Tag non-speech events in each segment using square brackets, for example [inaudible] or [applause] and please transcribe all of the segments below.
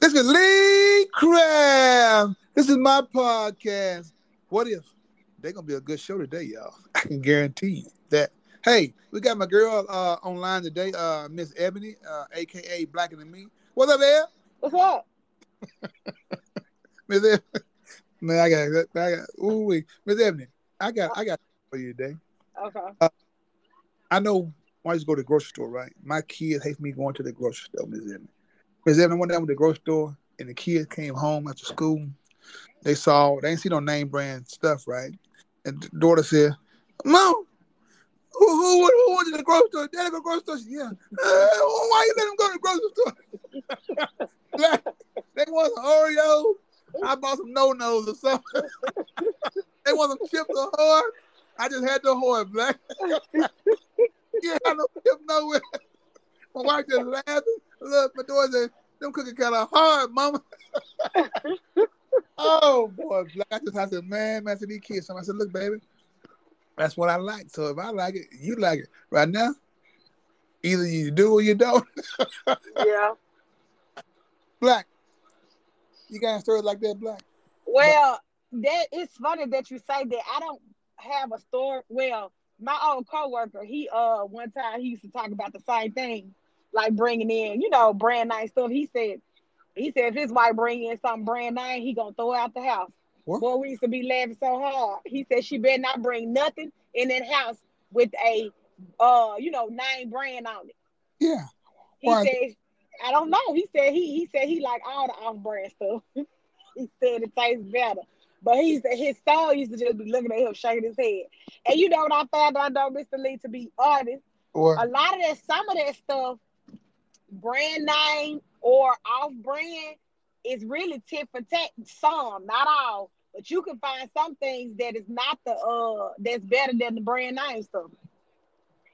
This is Lee Craft. This is my podcast. What if they're gonna be a good show today, y'all? [laughs] I can guarantee you that. Hey, we got my girl uh, online today, uh, Miss Ebony, uh, aka Blacker Than Me. What's up, Eb? What's up? [laughs] Miss Ebony. [laughs] Man, I got, I got, ooh, wait. Miss Ebony, I got, I got for you today. Okay. I know when I used go to the grocery store, right? My kids hate me going to the grocery store, Miss Ebony. One day I went to the grocery store and the kids came home after school. They saw, they ain't see no name brand stuff, right? And the daughter said, Mom, who, who, who went to the grocery store? Daddy go to the grocery store? She, yeah. Uh, why you let them go to the grocery store? [laughs] Like, they want some Oreos. I bought some no-nos or something. [laughs] they want some chips or hard. I just had the hard, black. you had no chip nowhere. My wife just laughing. Look, my daughter said, them cookies kind of hard, mama. [laughs] oh, boy, black. I just I said, man, man, to these kids. So I said, look, baby, that's what I like. So if I like it, you like it. Right now, either you do or you don't. [laughs] Yeah. black. You got a story like that, black? Well, that it's funny that you say that. I don't have a story. Well, my old coworker, he uh one time he used to talk about the same thing, like bringing in, you know, brand name stuff. He said, he said if his wife bring in something brand name, he gonna throw out the house. What? Boy, we used to be laughing so hard. He said she better not bring nothing in that house with a uh, you know, name brand on it. Yeah. He said, I don't know. He said he he said he like all the off-brand stuff. [laughs] he said it tastes better. But he said his son used to just be looking at him, shaking his head. And you know what I found out though, Mr. Lee, to be honest, Or a lot of that, some of that stuff, brand name or off-brand, is really tit for tat. Some, not all, but you can find some things that is not the uh that's better than the brand name stuff.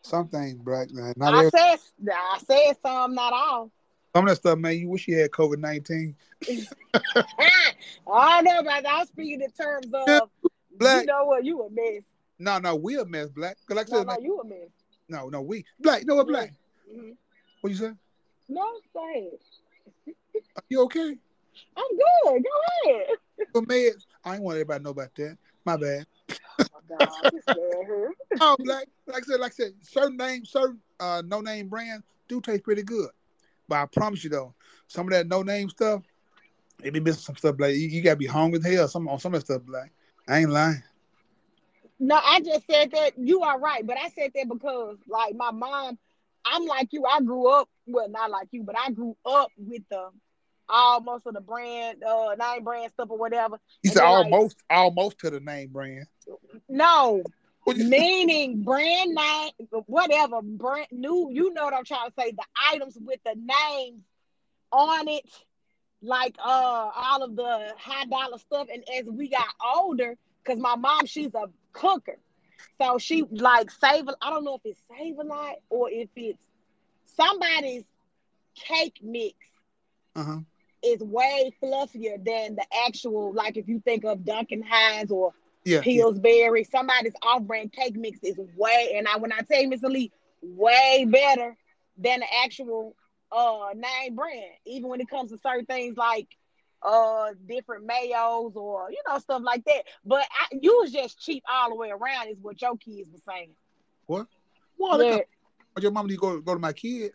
something, black, man. Not I every, said I said some, not all. some of that stuff, man. You wish you had COVID 19. [laughs] I don't know about that. I'm speaking in terms of Black. you know what you a mess. No, no, we a mess, black. like I No, said, no, you a mess. no, no, we black. You know what, black? Mhm. What you say? No, ahead. Are you okay? I'm good. Go ahead. But meds, I ain't want everybody to know about that. My bad. Oh my God, this. [laughs] Oh, black. Like I said, like I said, certain names, certain uh, no name brands do taste pretty good. But I promise you though, some of that no name stuff, it be missing some stuff. Like you, you gotta be hungry as hell. Some on some of that stuff, like I ain't lying. No, I just said that you are right, but I said that because like my mom, I'm like you. I grew up well, not like you, but I grew up with the almost of the brand, uh, name brand stuff or whatever. He And said then, like- almost, almost to the name brand. No, meaning brand name, whatever brand new. You know what I'm trying to say? The items with the names on it, like uh all of the high dollar stuff. And as we got older, because my mom, she's a cooker, so she like save. I don't know if it's save a lot or if it's somebody's cake mix Uh-huh. is way fluffier than the actual. Like if you think of Duncan Hines or Yeah. yeah. Pillsbury, somebody's off-brand cake mix is way, and I when I tell you, Mr. Lee, way better than the actual uh name brand. Even when it comes to certain things like uh different mayos or you know stuff like that. But I, you was just cheap all the way around, is what your kids were saying. What? What? Yeah. Your mama need to go go to my kid?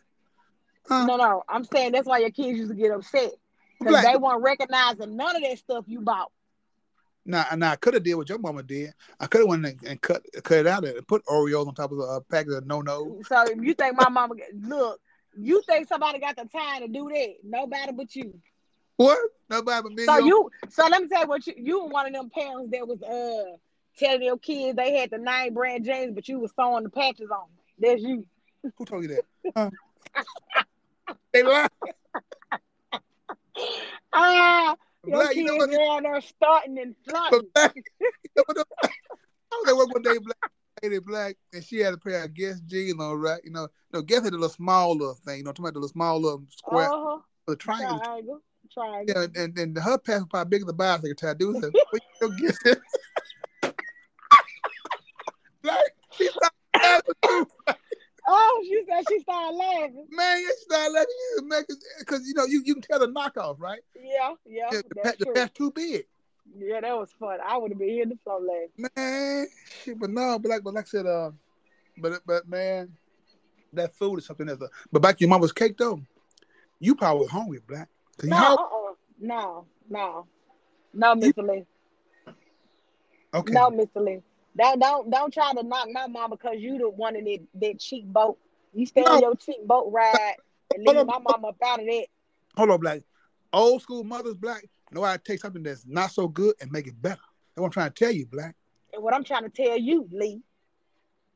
Huh? No, no, I'm saying that's why your kids used to get upset because they weren't recognizing none of that stuff you bought. Now, now I could have did what your mama did. I could have went and, and cut cut it out and put Oreos on top of a packet of no no. So you think my mama look, you think somebody got the time to do that? Nobody but you. What? Nobody but me. So you, so let me tell you what you, you were one of them parents that was uh telling your kids they had the name brand jeans, but you was sewing the patches on. That's you. Who told you that? Huh? [laughs] they lie. [laughs] Ah, your Black, kids you know what? down there starting and. But black, you know? I was at work one day, black lady black, and she had a pair of Guess jeans on, right? You know, no Guess had a little small little thing, you know, talking about the little small little square, Uh-huh. the triangle. Triangle. Triangle. Yeah, and, and, and her pants was probably bigger than the bicycle said, "What you gonna get?" [laughs] Black, she stopped laughing too. Oh, she said she started laughing. Man, you start laughing, you make because you know you, you can tell the knockoff, right? Yeah, yeah. The, that's the pat's too big. Yeah, that was fun. I would have been here in the floor laughing. Man, shit, but no, but like, but like I said, uh, but but man, that food is something else. But back to your mama's cake though, you probably was hungry, black. 'Cause you No, how- uh-uh. no, no, no, Mr. Lee. okay, No, Mr. Lee. Don't don't don't try to knock my mama because you the one in that, that cheap boat. You stay No. on your cheap boat ride and Hold leave my mama up out of that. hold on, black. Old school mothers, black, know how to take something that's not so good and make it better. That's what I'm trying to tell you, black. And what I'm trying to tell you, Lee,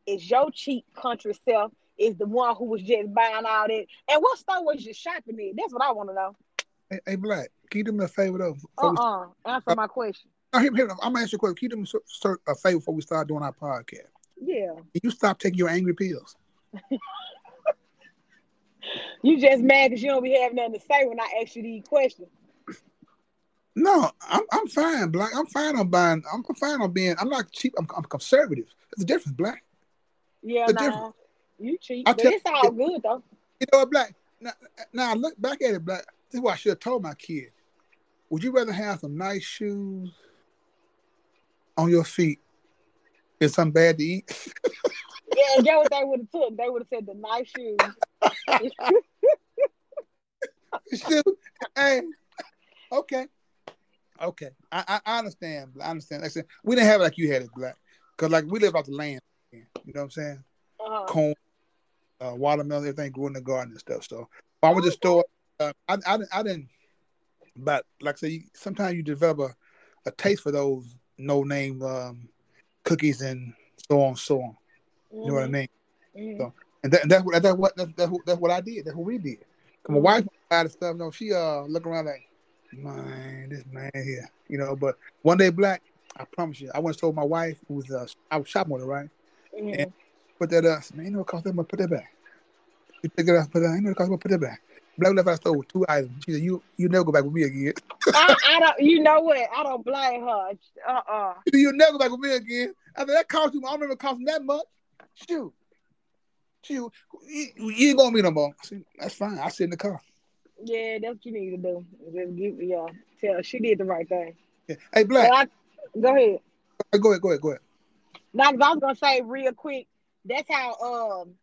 is your cheap country self is the one who was just buying all that. And what store was you shopping in? That's what I want to know. Hey, hey, black, can you do me a favor though? Uh-uh. Answer uh, my question. No, here, I'm gonna ask you a question. Can you do me a- favor before we start doing our podcast? Yeah. Can you stop taking your angry pills? [laughs] You just mad because you don't be having nothing to say when I ask you these questions. No, I'm I'm fine, black. I'm fine on buying. I'm fine on being. I'm not cheap. I'm, I'm conservative. There's a difference, black. Yeah, nah. difference. You cheap. I But tell- it's all good though. You know what, black? Now, now I look back at it, black. This is what I should have told my kid. Would you rather have some nice shoes on your feet than something bad to eat? [laughs] Yeah, get what they would have took. They would have said the nice shoes. [laughs] Hey, okay, okay. I, I understand. I understand. Like I said, we didn't have it like you had it, black. Cause like we live off the land. You know what I'm saying? uh-huh. corn, uh, watermelon, everything grew in the garden and stuff. So I to the store, uh, I, I, didn't- I didn't, but like I said, you, sometimes you develop a, a taste for those no name um, cookies and so on, so on. You know what I mean? Mhm. So- And, that, and that's what that's what that's, that's what that's what I did. That's what we did. My wife buy the stuff. No, she uh look around like, man, this man here, you know. But one day, black, I promise you, I went and told my wife who was uh, I was shopping with her, right? Mhm. Yeah. Put that up. Man, you know what cost much? Put that back. You pick it up, put that. You know what cost much? Put that back. Black left out store with two items. She said, "You you never go back with me again. I, I [laughs] don't. You know what? I don't blame her. Uh uh you never go back with me again." I said, "That cost you. I don't remember costing that much. Shoot, shoot, you, you ain't gonna meet no more." I said, "That's fine. I sit in the car." Yeah, that's what you need to do. Just give me, yeah. Tell she did the right thing. Yeah. Hey, Black, I, go ahead. go ahead, go ahead, go ahead. Now, I was gonna say real quick. That's how um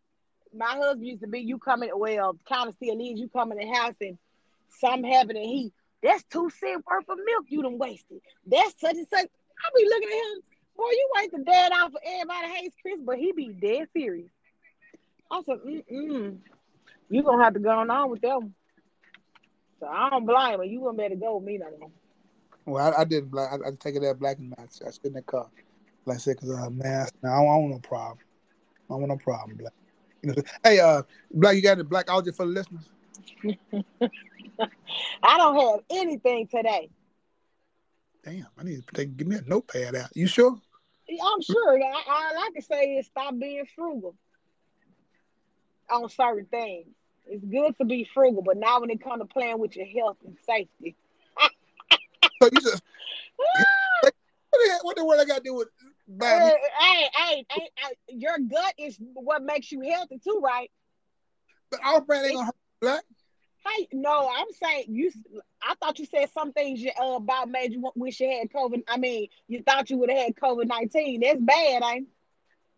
my husband used to be. You coming well, kind of still is. You coming in the house and something happened and he. That's two cent worth of milk you done wasted. That's such and such. I be looking at him. Boy, you wasted dead out for everybody hates Chris, but he be dead serious. I said, mm-mm. You gonna have to go on with one. So I don't blame her. You wouldn't better go with me no more. Well, I, I did black. I, I take it that black and I, I sit in the car. Like I said, because uh, man, I, I don't want no problem. I don't want no problem, black. You [laughs] know, hey, uh, black, you got the black audio for the listeners? [laughs] I don't have anything today. Damn, I need to take, give me a notepad out. You sure? I'm sure. I, all I can say is stop being frugal on certain things. It's good to be frugal, but now when it comes to playing with your health and safety, So you just [laughs] what the, what the word I got to do with hey, hey, hey, hey, hey, your gut is what makes you healthy too, right? But our brand ain't gonna hurt black. Hey, no, I'm saying you. I thought you said some things you, uh, about made you wish you had COVID. I mean, you thought you would have had COVID nineteen. That's bad, ain't?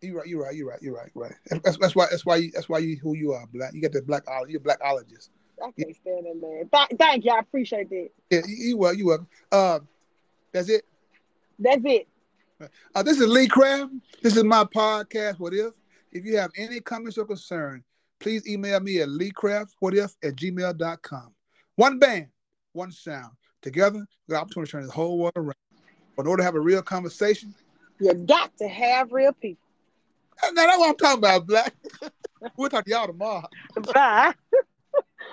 it? You right, you right, you right, you right, right. That's, that's why that's why you that's why you who you are, black. You got the black ol- you're a blackologist. I can't stand that man. Th- thank you, I appreciate that. Yeah, you, you well, you welcome. Uh, that's it. That's it. Uh, this is Lee Craft. This is my podcast. What if? If you have any comments or concern, please email me at leecraftwhatif at gmail.com. One band, one sound. Together, we got opportunity to turn the whole world around. But in order to have a real conversation, You got to have real people. now that's what I'm talking about, Black. [laughs] we'll talk to y'all tomorrow. Bye. [laughs]